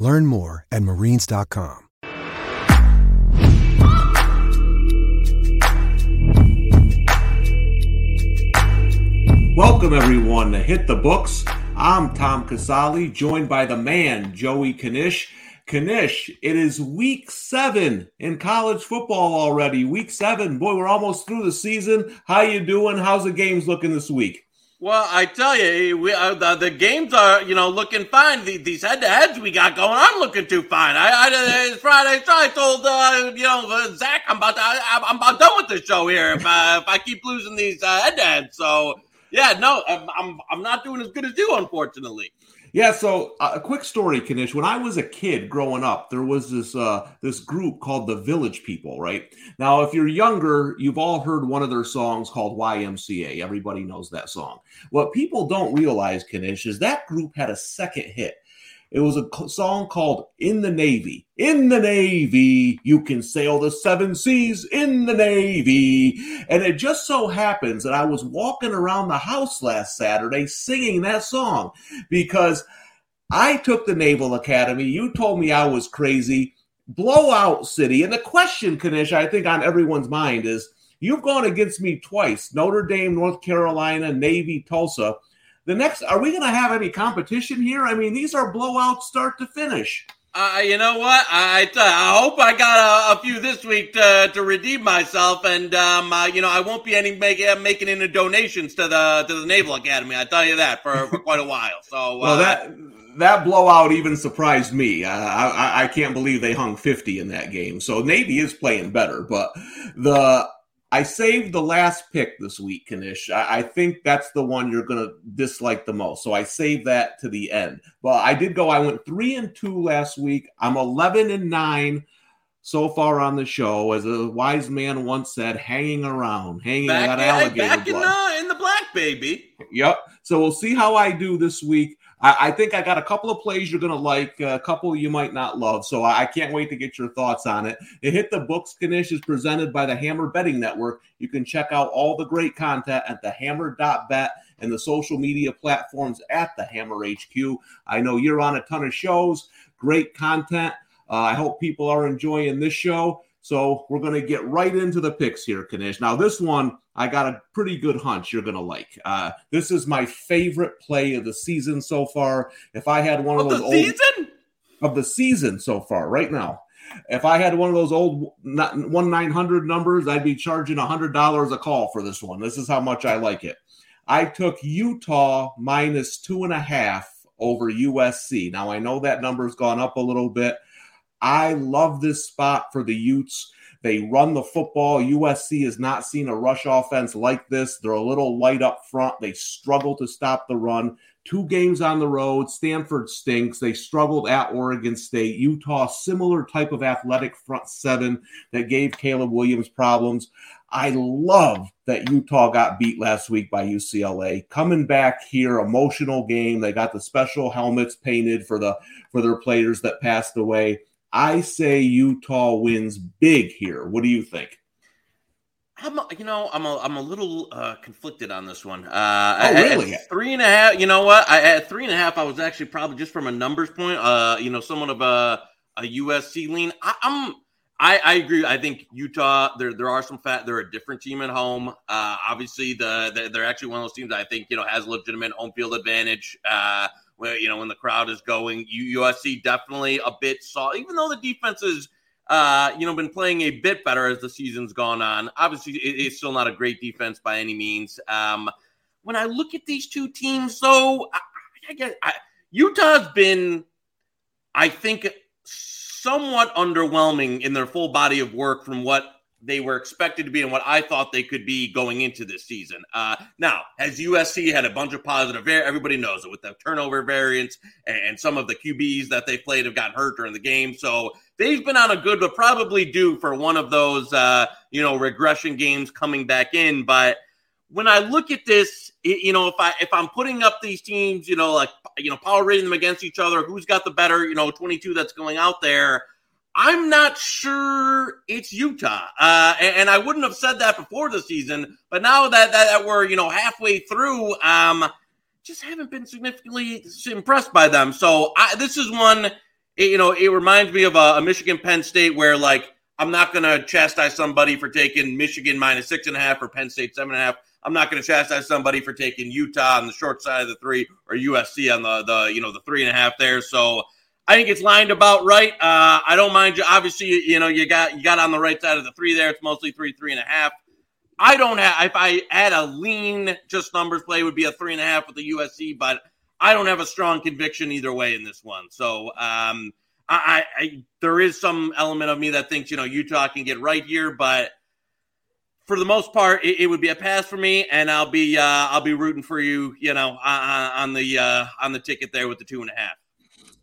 Learn more at marines.com. Welcome, everyone, to Hit the Books. I'm Tom Casale, joined by the man, Joey Knish. Knish, it is week seven in college football already. Week seven. Boy, we're almost through the season. How you doing? How's the games looking this week? Well, I tell you, we, uh, the, the, games are, you know, looking fine. The, these head-to-heads we got going aren't looking too fine. I, I it's Friday. So I told, uh, you know, uh, Zach, I'm about, to, I, am about done with the show here if, uh, if I keep losing these uh, head-to-heads. So, yeah, no, I'm, I'm, I'm not doing as good as you, unfortunately. Yeah, so uh, a quick story, Knish. When I was a kid growing up, there was this uh, this group called the Village People. Right now, if you're younger, you've all heard one of their songs called YMCA. Everybody knows that song. What people don't realize, Knish, is that group had a second hit. It was a song called In the Navy. In the Navy, you can sail the seven seas in the Navy. And it just so happens that I was walking around the house last Saturday singing that song because I took the Naval Academy. You told me I was crazy. Blowout City. And the question, Knish, I think on everyone's mind is you've gone against me twice Notre Dame, North Carolina, Navy, Tulsa the next are we going to have any competition here? I mean, these are blowouts start to finish. Uh, you know what? I, I hope I got a, a, few this week to, to redeem myself, and um, uh, you know I won't be any make, uh, making any donations to the to the Naval Academy. I tell you that for, for quite a while. So well, uh, that that blowout even surprised me. Uh, I, I can't believe they hung fifty in that game. So Navy is playing better, but the I saved the last pick this week, Knish. I, I think that's the one you're going to dislike the most. So I saved that to the end. But I did go, I went three and two last week. I'm 11 and nine so far on the show. As a wise man once said, hanging around, hanging back, that alligator back blood. In, uh, in the black, baby. Yep. So we'll see how I do this week. I, I think I got a couple of plays you're going to like, a couple you might not love. So I, I, can't wait to get your thoughts on it. It hit the books. Knish is presented by the Hammer Betting Network. You can check out all the great content at the Hammer.bet and the social media platforms at the Hammer HQ. I know you're on a ton of shows, great content. Uh, I hope people are enjoying this show. So we're going to get right into the picks here, Knish. Now, this one, I got a pretty good hunch you're going to like. Uh, this is my favorite play of the season so far. If I had one of, of those old season? of the season so far, right now, if I had one of those old one nine hundred numbers, I'd be charging a hundred dollars a call for this one. This is how much I like it. I took Utah minus two and a half over USC. Now I know that number's gone up a little bit. I love this spot for the Utes. They run the football. USC has not seen a rush offense like this. They're a little light up front. They struggle to stop the run. Two games on the road. Stanford stinks. They struggled at Oregon State. Utah, similar type of athletic front seven that gave Caleb Williams problems. I love that Utah got beat last week by UCLA. Coming back here, emotional game. They got the special helmets painted for the for their players that passed away. I say Utah wins big here. What do you think? I'm, you know, I'm a, I'm a little uh, conflicted on this one. Uh, oh, really? three and a half. You know what? I at three and a half. I was actually probably just from a numbers point. Uh, you know, somewhat of a a USC lean. I, am I, I agree. I think Utah. There there are some fat. They're a different team at home. Uh, obviously, the, the they're actually one of those teams I think you know has legitimate home field advantage. Uh, where you know when the crowd is going. USC definitely a bit soft, even though the defense is uh, you know been playing a bit better as the season's gone on. Obviously, it's still not a great defense by any means. Um, when I look at these two teams, though, I, I guess I, Utah's been, I think, somewhat underwhelming in their full body of work from what they were expected to be and what I thought they could be going into this season. Uh, now, has USC had a bunch of positive? Everybody knows it with the turnover variance and some of the QBs that they played have gotten hurt during the game. So they've been on a good, but probably due for one of those, uh, you know, regression games coming back in. But when I look at this, you know, if I if I'm putting up these teams, you know, like you know, power rating them against each other, who's got the better, you know, 22 that's going out there I'm not sure it's Utah, uh, and, and, I wouldn't have said that before the season. But now that, that, that we're you know halfway through, um, just haven't been significantly impressed by them. So I, this is one, it, you know, it reminds me of a, a Michigan Penn State where like I'm not going to chastise somebody for taking Michigan minus six and a half or Penn State seven and a half. I'm not going to chastise somebody for taking Utah on the short side of the three or USC on the the you know the three and a half there. So I think it's lined about right. Uh, I don't mind you. Obviously, you, know you got you got on the right side of the three there. It's mostly three, three and a half. I don't have. If I had a lean, just numbers play would be a three and a half with the USC, but I don't have a strong conviction either way in this one. So um, I, I there is some element of me that thinks you know Utah can get right here, but for the most part, it, it, would be a pass for me, and I'll be uh, I'll be rooting for you, you know, on, on the uh, on the ticket there with the two and a half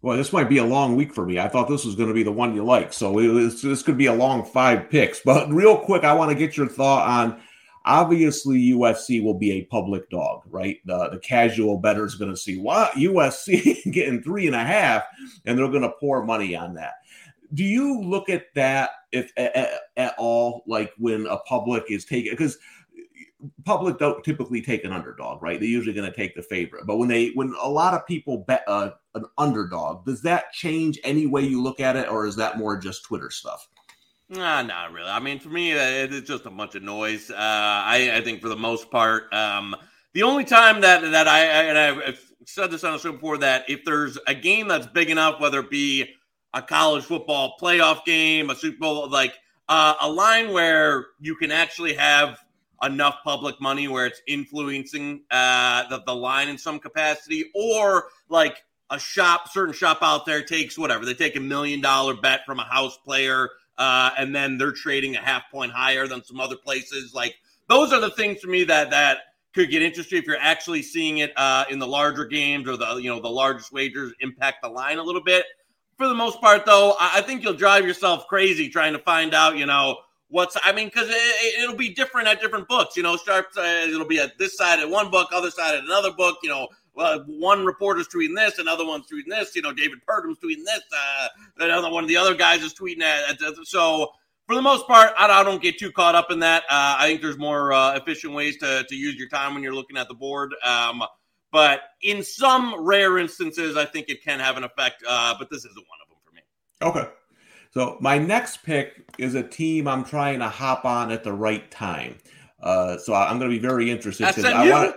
well, this might be a long week for me. I thought this was going to be the one you like. So this could be a long five picks. But real quick, I want to get your thought on obviously USC will be a public dog, right? The, the casual bettor is going to see what USC getting three and a half, and they're going to pour money on that. Do you look at that if at, at all, like when a public is taking because – public don't typically take an underdog, right? They're usually going to take the favorite. But when they when a lot of people bet uh, an underdog, does that change any way you look at it, or is that more just Twitter stuff? Nah, not really. I mean, for me, uh, it's just a bunch of noise. Uh, I, I, think for the most part, um, the only time that that I and I've said this on the show before that if there's a game that's big enough, whether it be a college football playoff game, a Super Bowl, like uh, a line where you can actually have enough public money where it's influencing uh, the, the line in some capacity, or like a shop, certain shop out there takes whatever they take a million dollar bet from a house player, uh, and then they're trading a half point higher than some other places. Like those are the things for me that that could get interesting if you're actually seeing it uh, in the larger games or the you know the largest wagers impact the line a little bit. For the most part, though, I think you'll drive yourself crazy trying to find out, you know, what's I mean, because it, will be different at different books. You know, sharp it'll be at this side at one book, other side at another book. You know, one reporter's tweeting this, another one's tweeting this. You know, David Purdum's tweeting this, uh, another one of the other guys is tweeting that. So for the most part, I, I don't get too caught up in that. Uh, I think there's more uh, efficient ways to to use your time when you're looking at the board. Um, but in some rare instances, I think it can have an effect. Uh, but this isn't one of them for me. Okay. So my next pick is a team I'm trying to hop on at the right time. Uh, so I'm going to be very interested because I want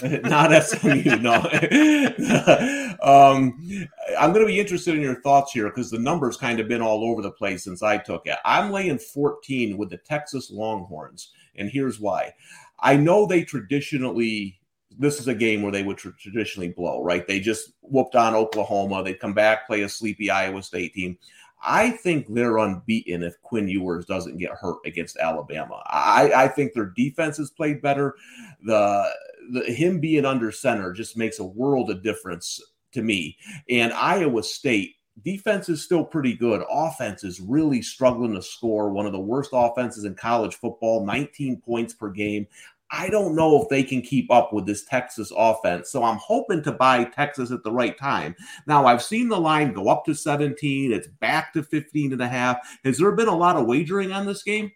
not SMU, no. um, I'm going to be interested in your thoughts here because the numbers kind of been all over the place since I took it. I'm laying 14 with the Texas Longhorns, and here's why. I know they traditionally this is a game where they would traditionally blow, right? They just whooped on Oklahoma. They'd come back, play a sleepy Iowa State team. I think they're unbeaten if Quinn Ewers doesn't get hurt against Alabama. I, I think their defense has played better. The, the him being under center just makes a world of difference to me. And Iowa State defense is still pretty good. Offense is really struggling to score. One of the worst offenses in college football, 19 points per game. I don't know if they can keep up with this Texas offense. So I'm hoping to buy Texas at the right time. Now, I've seen the line go up to 17. It's back to 15 and a half. Has there been a lot of wagering on this game?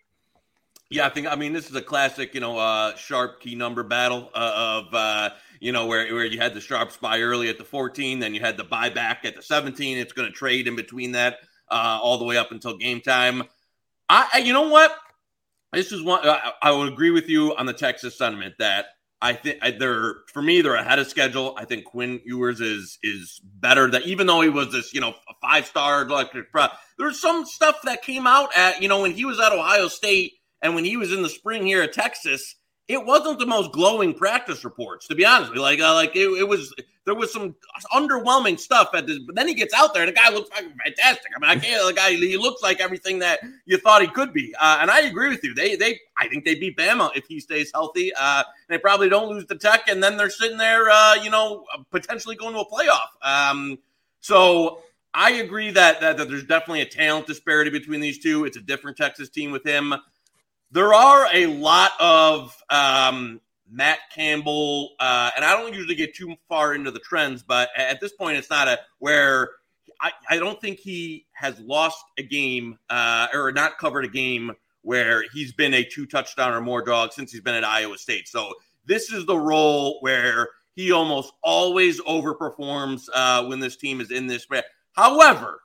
Yeah, I think, I mean, this is a classic, you know, uh, sharp key number battle uh, of, uh, you know, where, where you had the sharp spy early at the 14, then you had the buyback at the 17. It's going to trade in between that uh, all the way up until game time. I, you know what? This is one I, I would agree with you on the Texas sentiment that I think they're for me they're ahead of schedule. I think Quinn Ewers is is better. That even though he was this you know five star like there's some stuff that came out at you know when he was at Ohio State and when he was in the spring here at Texas it wasn't the most glowing practice reports, to be honest. Like, uh, like it, it, was. There was some underwhelming stuff at this, but then he gets out there, and the guy looks fantastic. I mean, I can't. The guy he looks like everything that you thought he could be. Uh, and I agree with you. They, they, I think they beat Bama if he stays healthy. Uh, they probably don't lose the Tech, and then they're sitting there, uh, you know, potentially going to a playoff. Um, so I agree that, that that there's definitely a talent disparity between these two. It's a different Texas team with him. There are a lot of um, Matt Campbell, uh, and I don't usually get too far into the trends, but at this point, it's not a where I, I don't think he has lost a game uh, or not covered a game where he's been a two touchdown or more dog since he's been at Iowa State. So this is the role where he almost always overperforms uh, when this team is in this. However,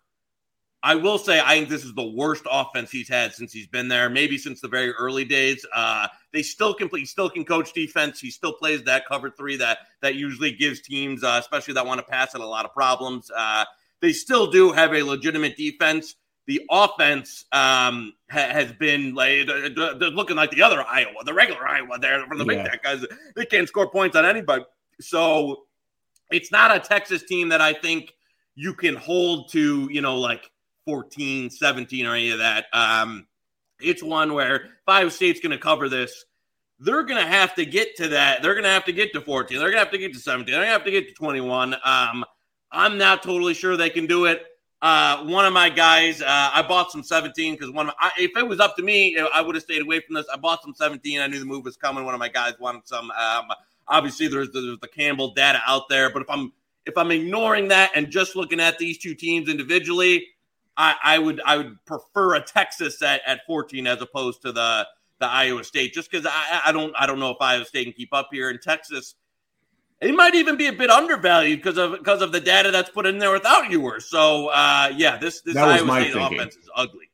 I will say I think this is the worst offense he's had since he's been there. Maybe since the very early days. Uh, they still can play, still can coach defense. He still plays that cover three that that usually gives teams, uh, especially that want to pass it, a lot of problems. Uh, they still do have a legitimate defense. The offense um, ha- has been like they're looking like the other Iowa, the regular Iowa there from the Big Ten guys. They can't score points on anybody. So it's not a Texas team that I think you can hold to, you know, like 14, 17, or any of that. Um, it's one where if Iowa State's going to cover this, they're going to have to get to that. They're going to have to get to 14. They're going to have to get to 17. They're going to have to get to 21. Um, I'm not totally sure they can do it. Uh, one of my guys, uh, I bought some 17 because one of my, I, if it was up to me, I would have stayed away from this. I bought some 17. I knew the move was coming. One of my guys wanted some. Um, obviously, there's, there's the Campbell data out there, but if I'm if I'm ignoring that and just looking at these two teams individually, I, I would I would prefer a Texas at, at 14 as opposed to the the Iowa State, just because I, I don't I don't know if Iowa State can keep up here. in Texas, it might even be a bit undervalued because of because of the data that's put in there without Ewers. So uh, yeah, this this Iowa State thinking. offense is ugly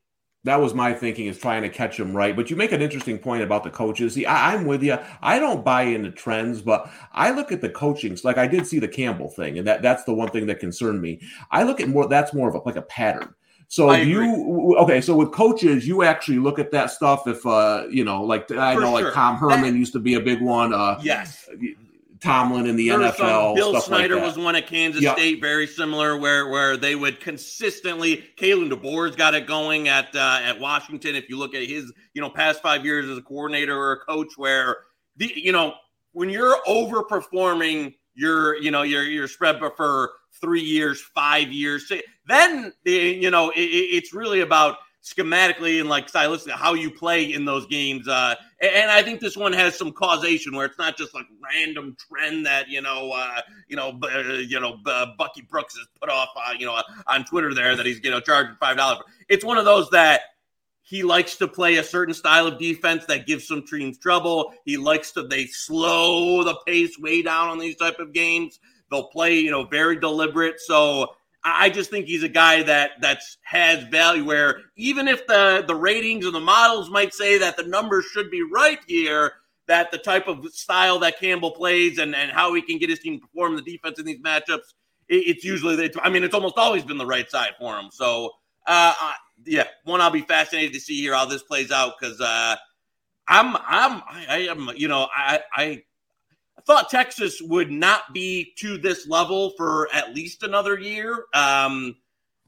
that was my thinking is trying to catch them right. But you make an interesting point about the coaches. See, I, am with you. I don't buy into trends, but I look at the coachings. Like I did see the Campbell thing, and that that's the one thing that concerned me. I look at more. That's more of a, like a pattern. So you okay? So with coaches, you actually look at that stuff. If uh, you know, like I For know, sure. like Tom Herman that, used to be a big one. Uh, yes. Tomlin in the NFL. Some, Bill Snyder like was one at Kansas yep. State, very similar, where where they would consistently. Kalen DeBoer's got it going at uh, at Washington. If you look at his, you know, past five years as a coordinator or a coach, where the you know when you're overperforming your you know your your spread for three years, five years, then you know it's really about schematically and like stylistically how you play in those games. Uh, and I think this one has some causation where it's not just like random trend that you know, uh, you know, uh, you know, Bucky Brooks has put off, uh, you know, on Twitter there that he's you know charging five dollars. It's one of those that he likes to play a certain style of defense that gives some teams trouble. He likes to they slow the pace way down on these type of games. They'll play, you know, very deliberate. So I just think he's a guy that that's has value. Where even if the the ratings and the models might say that the numbers should be right here, that the type of style that Campbell plays and and how he can get his team to perform the defense in these matchups, it, it's usually the, I mean it's almost always been the right side for him. So uh, yeah, one I'll be fascinated to see here how this plays out because uh, I'm I'm I, I am you know I I thought Texas would not be to this level for at least another year. Um,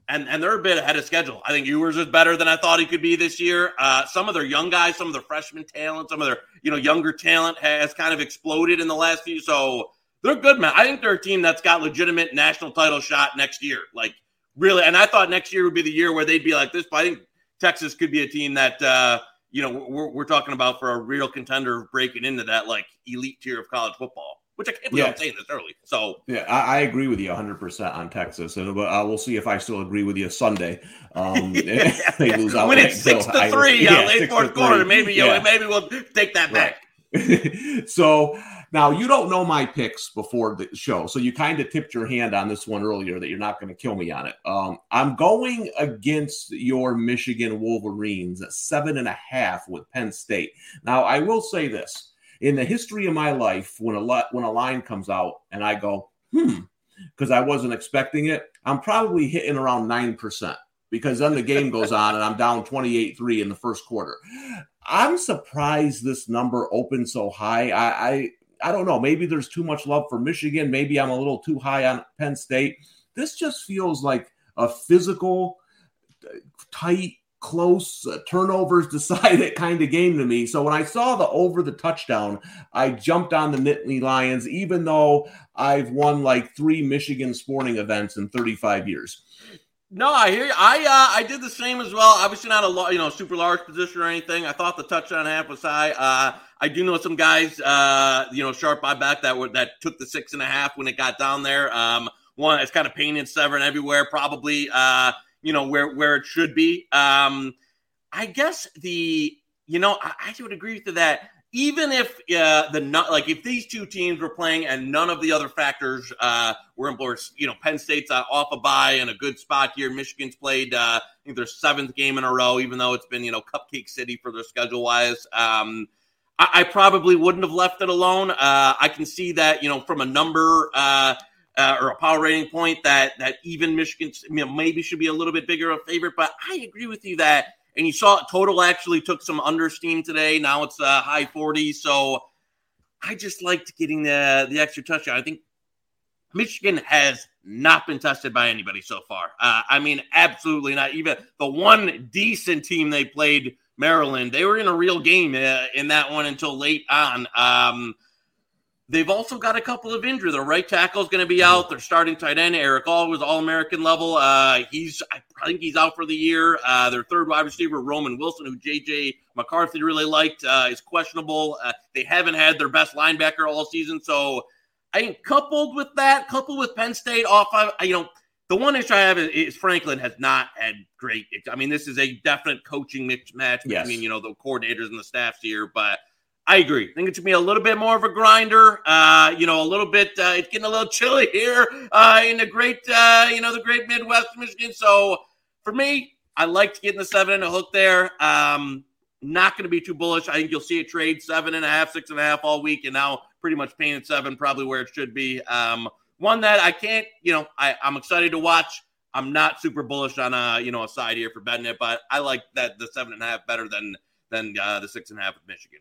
and, and they're a bit ahead of schedule. I think Ewers is better than I thought he could be this year. Uh, some of their young guys, some of their freshman talent, some of their you know younger talent has kind of exploded in the last few. So they're good, man. I think they're a team that's got legitimate national title shot next year. Like really, and I thought next year would be the year where they'd be like this. But I think Texas could be a team that uh, you know, we're, we're talking about for a real contender breaking into that like elite tier of college football, which I can't believe yeah. I'm saying this early. So yeah, I, I agree with you 100 percent on Texas, and but uh, we'll see if I still agree with you Sunday. Um, they lose out when it's six so to three, I, yeah, late fourth quarter. Maybe yeah. you know, maybe we'll take that back. So now, you don't know my picks before the show, so you kind of tipped your hand on this one earlier that you're not going to kill me on it. Um, I'm going against your Michigan Wolverines at seven and a half with Penn State. Now, I will say this: in the history of my life, when a when a line comes out and I go, hmm, because I wasn't expecting it, I'm probably hitting around nine percent because then the game goes on and I'm down 28 3 in the first quarter. I'm surprised this number opened so high. I, I I don't know. Maybe there's too much love for Michigan. Maybe I'm a little too high on Penn State. This just feels like a physical, tight, close uh, turnovers decided kind of game to me. So when I saw the over the touchdown, I jumped on the Nittany Lions, even though I've won like three Michigan sporting events in 35 years. No, I hear you. I uh, I did the same as well. Obviously not a you know super large position or anything. I thought the touchdown half was high. Uh, I do know some guys, uh, you know, sharp by back that were that took the six and a half when it got down there. Um, one, it's kind of painted seven everywhere, probably, uh, you know, where where it should be. Um, I guess the, you know, I, I would agree with that even if uh, the like if these two teams were playing and none of the other factors uh, were in place, you know, Penn State's uh, off a bye in a good spot here. Michigan's played, uh, I think their seventh game in a row, even though it's been you know Cupcake City for their schedule wise. Um, I, I probably wouldn't have left it alone. Uh, I can see that, you know, from a number uh, or a power rating point that that even Michigan you know, maybe should be a little bit bigger of a favorite. But I agree with you that, and you saw total actually took some understeam today. Now it's uh, high 40s. So I just liked getting the the extra touchdown. I think Michigan has not been tested by anybody so far. Uh, I mean, absolutely not. Even the one decent team they played Maryland. They were in a real game uh, in that one until late on. Um, they've also got a couple of injuries. Their right tackle is going to be out. Their starting tight end Erick All was All American level. Uh, he's I think he's out for the year. Uh, their third wide receiver Roman Wilson, who JJ McCarthy really liked, uh, is questionable. Uh, they haven't had their best linebacker all season, so. I think coupled with that, coupled with Penn State off, I, you know, the one issue I have is, is, Franklin has not had great. I mean, this is a definite coaching mix match between yes. you know the coordinators and the staffs here, but I agree. I think it should be a little bit more of a grinder. Uh, you know, a little bit. Uh, it's getting a little chilly here uh, in the great, uh, you know, the great Midwest Michigan. So for me, I like to get in the seven and a hook there. Um, not going to be too bullish. I think you'll see it trade seven and a half, six and a half all week, and now pretty much painted seven, probably where it should be. Um, one that I can't, you know, I, I'm excited to watch. I'm not super bullish on a you know a side here for betting it, but I like that the seven and a half better than than uh, the six and a half of Michigan.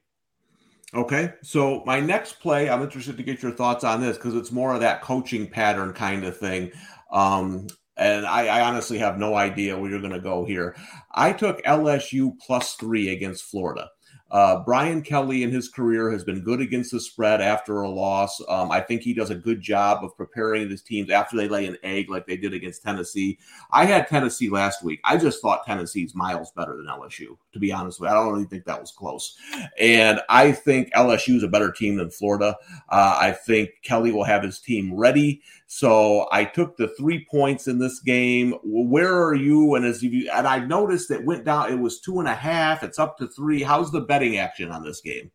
Okay, so my next play, I'm interested to get your thoughts on this because it's more of that coaching pattern kind of thing. Um, and I, I, honestly have no idea where you're going to go here. I took LSU plus three against Florida. Uh, Brian Kelly in his career has been good against the spread after a loss. Um, I think he does a good job of preparing his teams after they lay an egg like they did against Tennessee. I had Tennessee last week. I just thought Tennessee's miles better than LSU, to be honest with you. I don't really think that was close. And I think LSU is a better team than Florida. Uh, I think Kelly will have his team ready. So I took the three points in this game. Where are you? And as you and I noticed it went down. It was two and a half. It's up to three. How's the betting action on this game?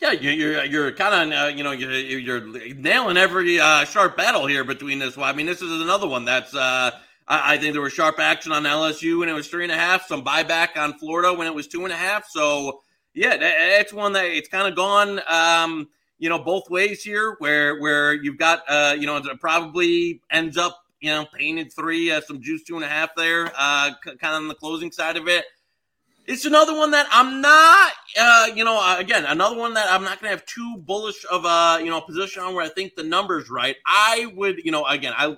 Yeah, you're you're kind of uh, you know you're, you're nailing every uh, sharp battle here between this. I mean, this is another one that's. Uh, I think there was sharp action on LSU when it was three and a half. Some buyback on Florida when it was two and a half. So yeah, that's one that it's kind of gone. Um, you know, both ways here, where where you've got uh, you know, it probably ends up you know painted three, uh, some juice two and a half there, uh, kind of on the closing side of it. It's another one that I'm not, uh, you know, uh, again, another one that I'm not going to have too bullish of a, you know, position on where I think the number's right. I would, you know, again, I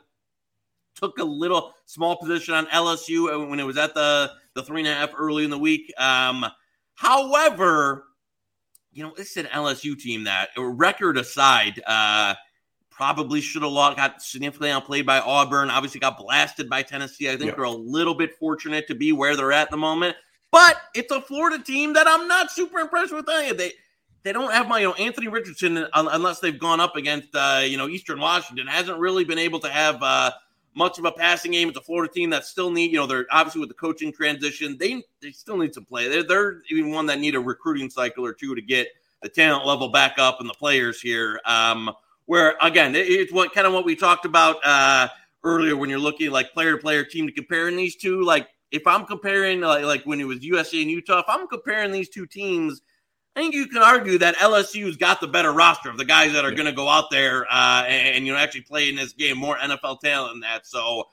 took a little small position on LSU when it was at the the three and a half early in the week. Um, however, you know, this is an LSU team that, record aside, uh, probably should have lost, got significantly outplayed by Auburn. Obviously, got blasted by Tennessee. I think they're a little bit fortunate to be where they're at the moment. But it's a Florida team that I'm not super impressed with. They they don't have my you know Anthony Richardson unless they've gone up against uh, you know Eastern Washington hasn't really been able to have uh, much of a passing game. It's a Florida team that still need you know they're obviously with the coaching transition they they still need some play. They're they're even one that need a recruiting cycle or two to get the talent level back up and the players here. Um, where again, it's what kind of what we talked about uh, earlier when you're looking like player to player, team to comparing these two. Like if I'm comparing like, like when it was USC and Utah, if I'm comparing these two teams, I think you can argue that LSU's got the better roster of the guys that are yeah. going to go out there uh, and, and, you know actually play in this game. More NFL talent than that. So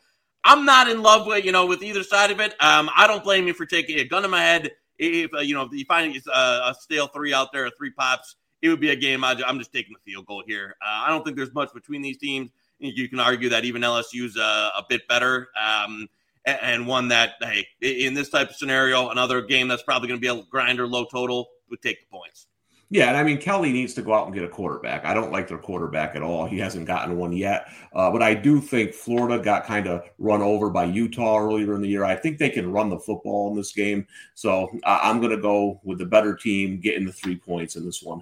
I'm not in love with you know with either side of it. Um, I don't blame you for taking a gun to my head if uh, you know if you find a, a stale three out there, three pops, it would be a game. I, am just taking the field goal here. Uh, I don't think there's much between these teams. You can argue that even LSU's a, a bit better. Um, and one that hey, in this type of scenario, another game that's probably going to be a grinder, low total, would take the points. Yeah, and I mean Kelly needs to go out and get a quarterback. I don't like their quarterback at all. He hasn't gotten one yet, uh, but I do think Florida got kind of run over by Utah earlier in the year. I think they can run the football in this game, so I'm going to go with the better team getting the three points in this one.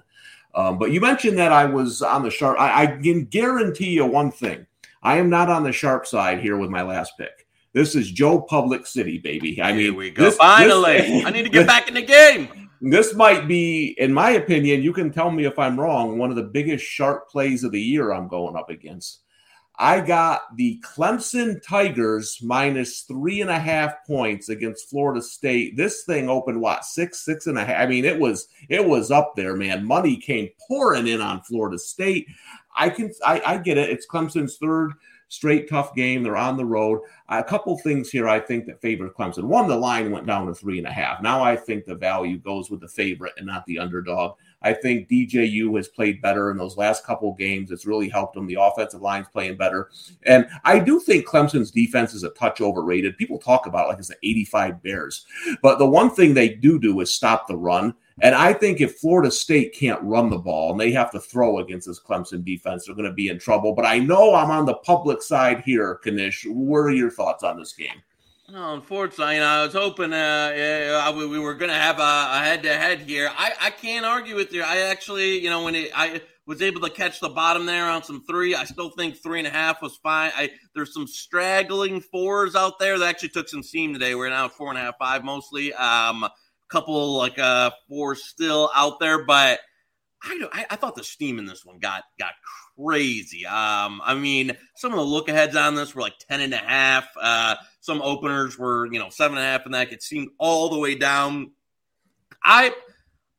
Um, but you mentioned that I was on the sharp. I, I can guarantee you one thing: I am not on the sharp side here with my last pick. This is Joe Public City, baby. I Here mean, we go. This, Finally, this, I need to get back in the game. This might be, in my opinion, you can tell me if I'm wrong, one of the biggest sharp plays of the year I'm going up against. I got the Clemson Tigers minus three and a half points against Florida State. This thing opened what six, six and a half. I mean, it was it was up there, man. Money came pouring in on Florida State. I can I, I get it. It's Clemson's third straight tough game. They're on the road. A couple things here I think that favor Clemson. One, the line went down to three and a half. Now I think the value goes with the favorite and not the underdog. I think DJU has played better in those last couple games. It's really helped them. The offensive line's playing better. And I do think Clemson's defense is a touch overrated. People talk about it like it's the 85 Bears. But the one thing they do do is stop the run. And I think if Florida State can't run the ball and they have to throw against this Clemson defense, they're going to be in trouble. But I know I'm on the public side here, Knish. What are your thoughts on this game? No, unfortunately, I was hoping uh, we were going to have a head to head here. I, I can't argue with you. I actually, you know, when it, I was able to catch the bottom there on some three, I still think three and a half was fine. I There's some straggling fours out there that actually took some steam today. We're now four and a half, five mostly. Um, couple like uh four still out there, but I, I, I thought the steam in this one got got crazy. Um, I mean, some of the look aheads on this were like 10 and a half. Uh, some openers were, you know, seven and a half, and that it seemed all the way down. I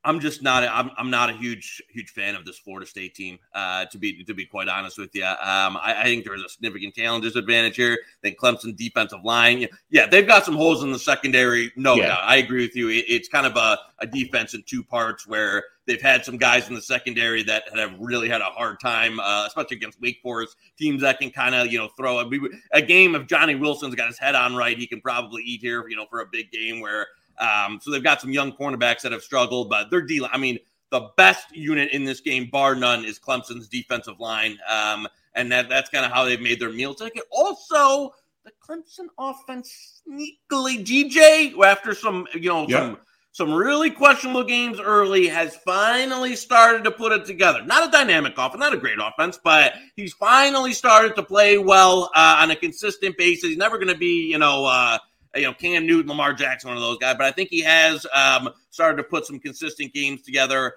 I'm just not. A, I'm, I'm not a huge huge fan of this Florida State team. Uh, to be to be quite honest with you, um, I, I, think there's a significant talent disadvantage here. I think Clemson defensive line, yeah, they've got some holes in the secondary. No yeah. doubt, I agree with you. It, it's kind of a, a defense in two parts where they've had some guys in the secondary that have really had a hard time, uh, especially against Wake Forest teams that can kind of you know throw a, a game. If Johnny Wilson's got his head on right, he can probably eat here, you know, for a big game where um, so they've got some young cornerbacks that have struggled, but they're dealing. I mean, the best unit in this game, bar none, is Clemson's defensive line, um, and that, that's kind of how they've made their meal ticket. Also, the Clemson offense sneakily, DJ, after some you know yep. some some really questionable games early, has finally started to put it together. Not a dynamic offense, not a great offense, but he's finally started to play well uh, on a consistent basis. He's never going to be, you know, uh, you know, Cam Newton, Lamar Jackson, one of those guys, but I think he has um, started to put some consistent games together.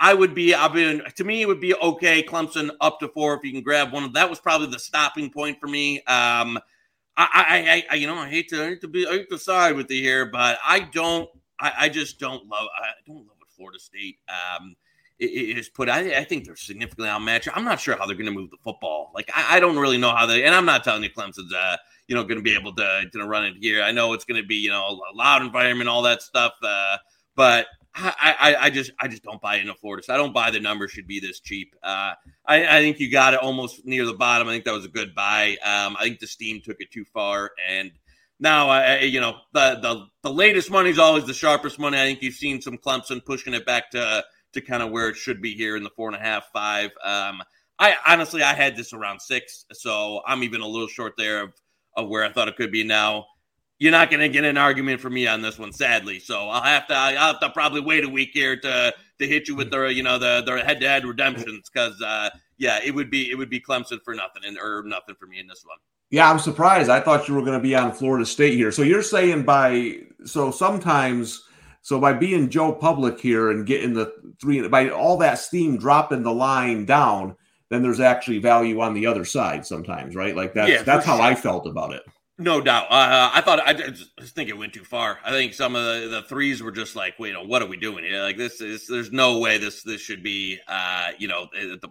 I would be, I've been, to me, it would be okay. Clemson up to four if you can grab one. That was probably the stopping point for me. Um, I, I, I, you know, I hate to, I hate to be, I hate to side with you here, but I don't, I, I just don't love, I don't love what Florida State um, is put. I, I think they're significantly outmatched. I'm not sure how they're going to move the football. Like, I, I, don't really know how they, and I'm not telling you Clemson's, uh, you know, going to be able to, to run it here. I know it's going to be, you know, a loud environment, all that stuff. Uh, but I, I, I, just, I just don't buy into Florida. So I don't buy the number should be this cheap. Uh, I, I think you got it almost near the bottom. I think that was a good buy. Um, I think the steam took it too far, and now I, you know, the the the latest money is always the sharpest money. I think you've seen some Clemson pushing it back to to kind of where it should be here in the four and a half, five. Um, I honestly, I had this around six, so I'm even a little short there of of where I thought it could be now. You're not going to get an argument from me on this one, sadly. So I'll have to I'll have to probably wait a week here to to hit you with the you know the the head to head redemptions because uh, yeah, it would be it would be Clemson for nothing and or nothing for me in this one. Yeah, I'm surprised. I thought you were going to be on Florida State here. So you're saying by so sometimes so by being Joe Public here and getting the three by all that steam dropping the line down, then there's actually value on the other side sometimes, right? Like that's yeah, that's how sure. I felt about it. No doubt. Uh, I thought I just think it went too far. I think some of the, the threes were just like, wait, you know, what are we doing here? Like this is there's no way this this should be. Uh, you know, the,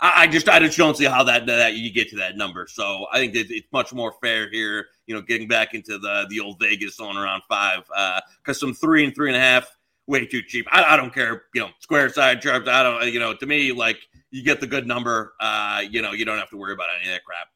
I, I just I just don't see how that that you get to that number. So I think it's much more fair here. You know, getting back into the the old Vegas on around five because uh, some three and three and a half way too cheap. I, I don't care. You know, square side sharps. I don't. You know, to me, like you get the good number. Uh, you know, you don't have to worry about any of that crap.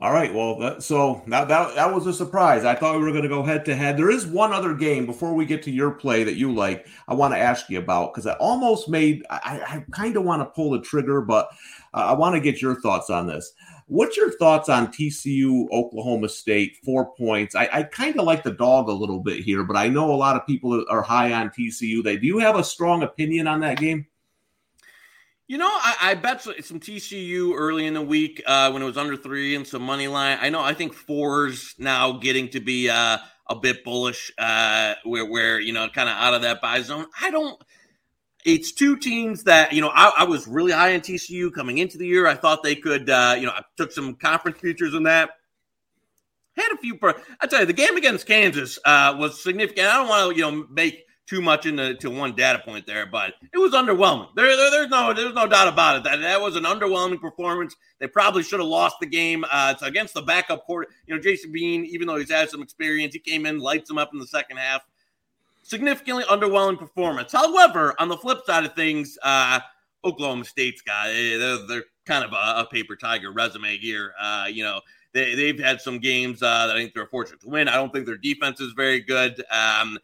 All right. Well, that, so that, that that was a surprise. I thought we were going to go head to head. There is one other game before we get to your play that you like. I want to ask you about because I almost made. I, I kind of want to pull the trigger, but uh, I want to get your thoughts on this. What's your thoughts on TCU Oklahoma State four points? I, I kind of like the dog a little bit here, but I know a lot of people are high on TCU. They do you have a strong opinion on that game? You know, I, I, bet some TCU early in the week uh, when it was under three and some money line. I know. I think fours now getting to be uh, a bit bullish, uh, where where you know kind of out of that buy zone. I don't. It's two teams that you know. I, I, was really high in TCU coming into the year. I thought they could. Uh, you know, I took some conference futures in that. Had a few. I tell you, the game against Kansas uh, was significant. I don't want to you know make too much into to one data point there, but it was underwhelming. There, there, there's no there's no doubt about it. That that was an underwhelming performance. They probably should have lost the game. Uh, it's against the backup court. You know, Jason Bean, even though he's had some experience, he came in, lights him up in the second half. Significantly underwhelming performance. However, on the flip side of things, uh, Oklahoma State's got eh, they're, they're kind of a, a paper tiger resume here. Uh, you know, they, they've had some games uh, that I think they're fortunate to win. I don't think their defense is very good. Um,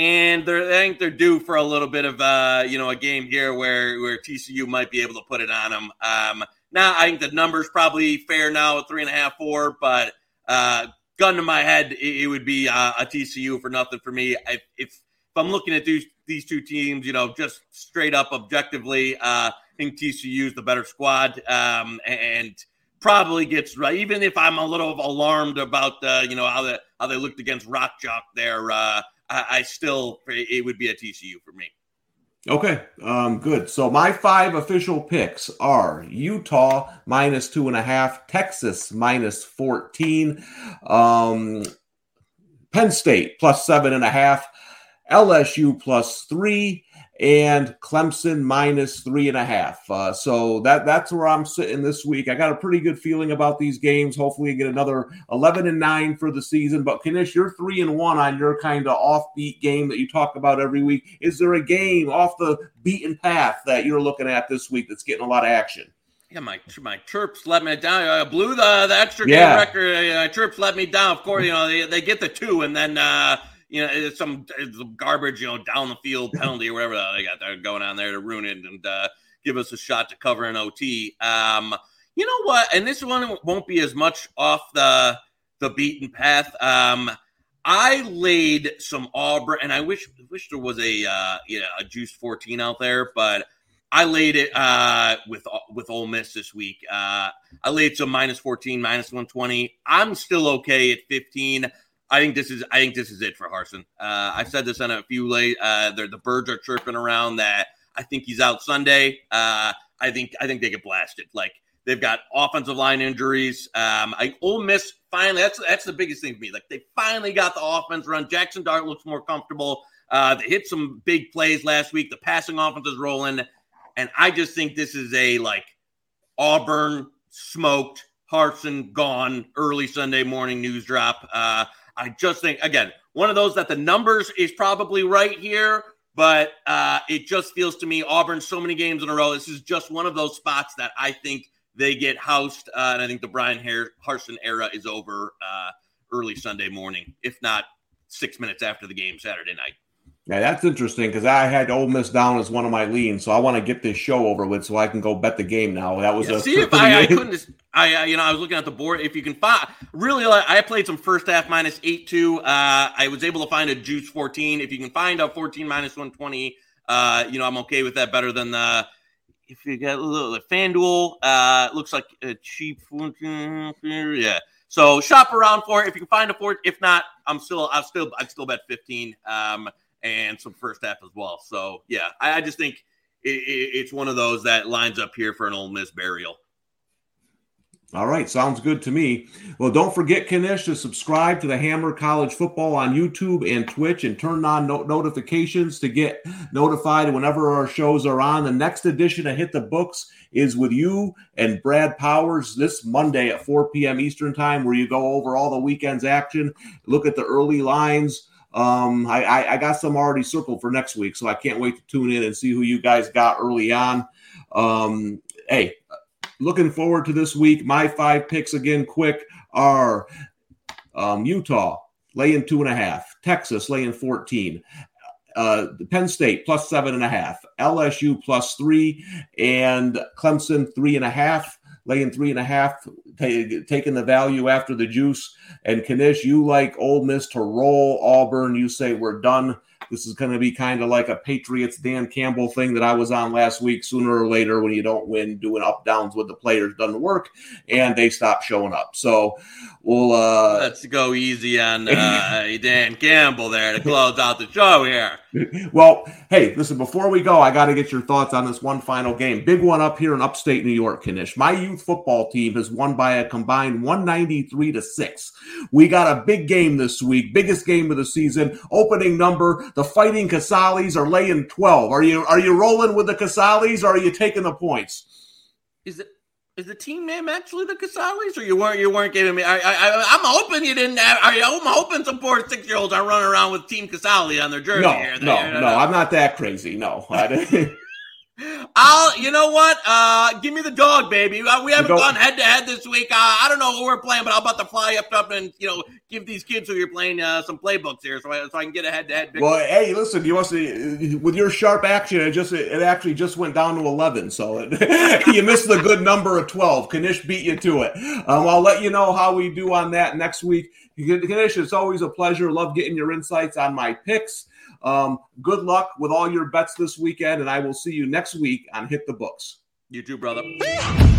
and they're, I think they're due for a little bit of uh, you know a game here where where TCU might be able to put it on them. Um, now I think the numbers probably fair now at three and a half, four, but uh, gun to my head, it, it would be uh, a TCU for nothing for me. I, if if I'm looking at these these two teams, you know, just straight up objectively, uh, I think TCU is the better squad, um, and probably gets right. Even if I'm a little alarmed about uh, you know how they how they looked against Rock Chalk there. Uh, I, I still it would be a TCU for me. Okay, um, good. So my five official picks are Utah minus two and a half, Texas minus fourteen, um, Penn State plus seven and a half, LSU plus three, and Clemson minus three and a half. Uh, so that that's where I'm sitting this week. I got a pretty good feeling about these games. Hopefully, I get another 11 and nine for the season. But Knish, you're three and one on your kind of offbeat game that you talk about every week. Is there a game off the beaten path that you're looking at this week that's getting a lot of action? Yeah, my my chirps let me down. I blew the, the extra yeah. game record. Uh, chirps let me down. Of course, you know they, they get the two, and then uh, you know, it's some, it's some garbage, you know, down the field penalty or whatever they got there going on there to ruin it and uh, give us a shot to cover an OT. Um, you know what? And this one won't be as much off the the beaten path. Um, I laid some Auburn, and I wish wish there was a uh, yeah a juice fourteen out there, but I laid it uh, with with Ole Miss this week. Uh, I laid some minus fourteen, minus one twenty. I'm still okay at fifteen. I think this is I think this is it for Harsin. Uh, I've said this on a few late. Uh, the birds are chirping around that I think he's out Sunday. Uh, I think I think they get blasted. Like they've got offensive line injuries. Um, I Ole Miss finally that's that's the biggest thing for me. Like they finally got the offense run. Jackson Dart looks more comfortable. Uh, they hit some big plays last week. The passing offense is rolling, and I just think this is a like Auburn smoked. Harsin gone early Sunday morning news drop. Uh, I just think again one of those that the numbers is probably right here, but uh, it just feels to me Auburn so many games in a row. This is just one of those spots that I think they get housed, uh, and I think the Bryan Harsin era is over uh, early Sunday morning, if not six minutes after the game Saturday night. Yeah, that's interesting because I had Ole Miss down as one of my leans, so I want to get this show over with so I can go bet the game now. That was yeah, a see if I, I couldn't. I you know I was looking at the board. If you can find really, I played some first half minus eight two. Uh, I was able to find a juice fourteen. If you can find a fourteen minus one twenty, uh, you know I'm okay with that. Better than the if you get a little like FanDuel. Uh, looks like a cheap. Yeah. So shop around for it. If you can find a four, if not, I'm still, I'll still, I'd still bet 15. Um, and some first half as well. So yeah, I, I just think it, it, it's one of those that lines up here for an Ole Miss burial. All right, sounds good to me. Well, don't forget, Knish, to subscribe to the Hammer College Football on YouTube and Twitch and turn on no- notifications to get notified whenever our shows are on. The next edition of Hit the Books is with you and Brad Powers this Monday at 4 p.m. Eastern Time, where you go over all the weekend's action, look at the early lines. Um, I, I, I got some already circled for next week, so I can't wait to tune in and see who you guys got early on. Um, hey, looking forward to this week. My five picks again, quick, are um, Utah laying two and a half, Texas laying 14, uh, Penn State plus seven and a half, LSU plus three, and Clemson three and a half, laying three and a half, t- taking the value after the juice. And Knish, you like Ole Miss to roll Auburn. You say we're done. This is going to be kind of like a Patriots Dan Campbell thing that I was on last week. Sooner or later, when you don't win, doing up downs with the players doesn't work, and they stop showing up. So we'll uh, let's go easy on uh, Dan Campbell there to close out the show here. Well, hey, listen, before we go, I got to get your thoughts on this one final game. Big one up here in upstate New York, Knish. My youth football team has won by a combined 193 to 6. We got a big game this week, biggest game of the season. Opening number, the Fighting Casales are laying 12. Are you are you rolling with the Casales or are you taking the points? Is it is the team name actually the Casales, or you weren't you weren't giving me? I, I, I'm hoping you didn't. Have, are I'm hoping some poor six year olds are running around with Team Casale on their jersey. No, here. no, no, no, I'm not that crazy. No, I'll, you know what? Uh, give me the dog, baby. Uh, we haven't gone head to head this week. Uh, I don't know who we're playing, but I'm about to fly up, up and you know give these kids who you're playing uh, some playbooks here, so I, so I can get a head to head. Well, hey, listen, you must with your sharp action, it just it actually just went down to eleven, so it, you missed the good number of twelve. Knish beat you to it. Um, I'll let you know how we do on that next week. Knish, it's always a pleasure. Love getting your insights on my picks. Um, good luck with all your bets this weekend, and I will see you next week on Hit the Books. You too, brother.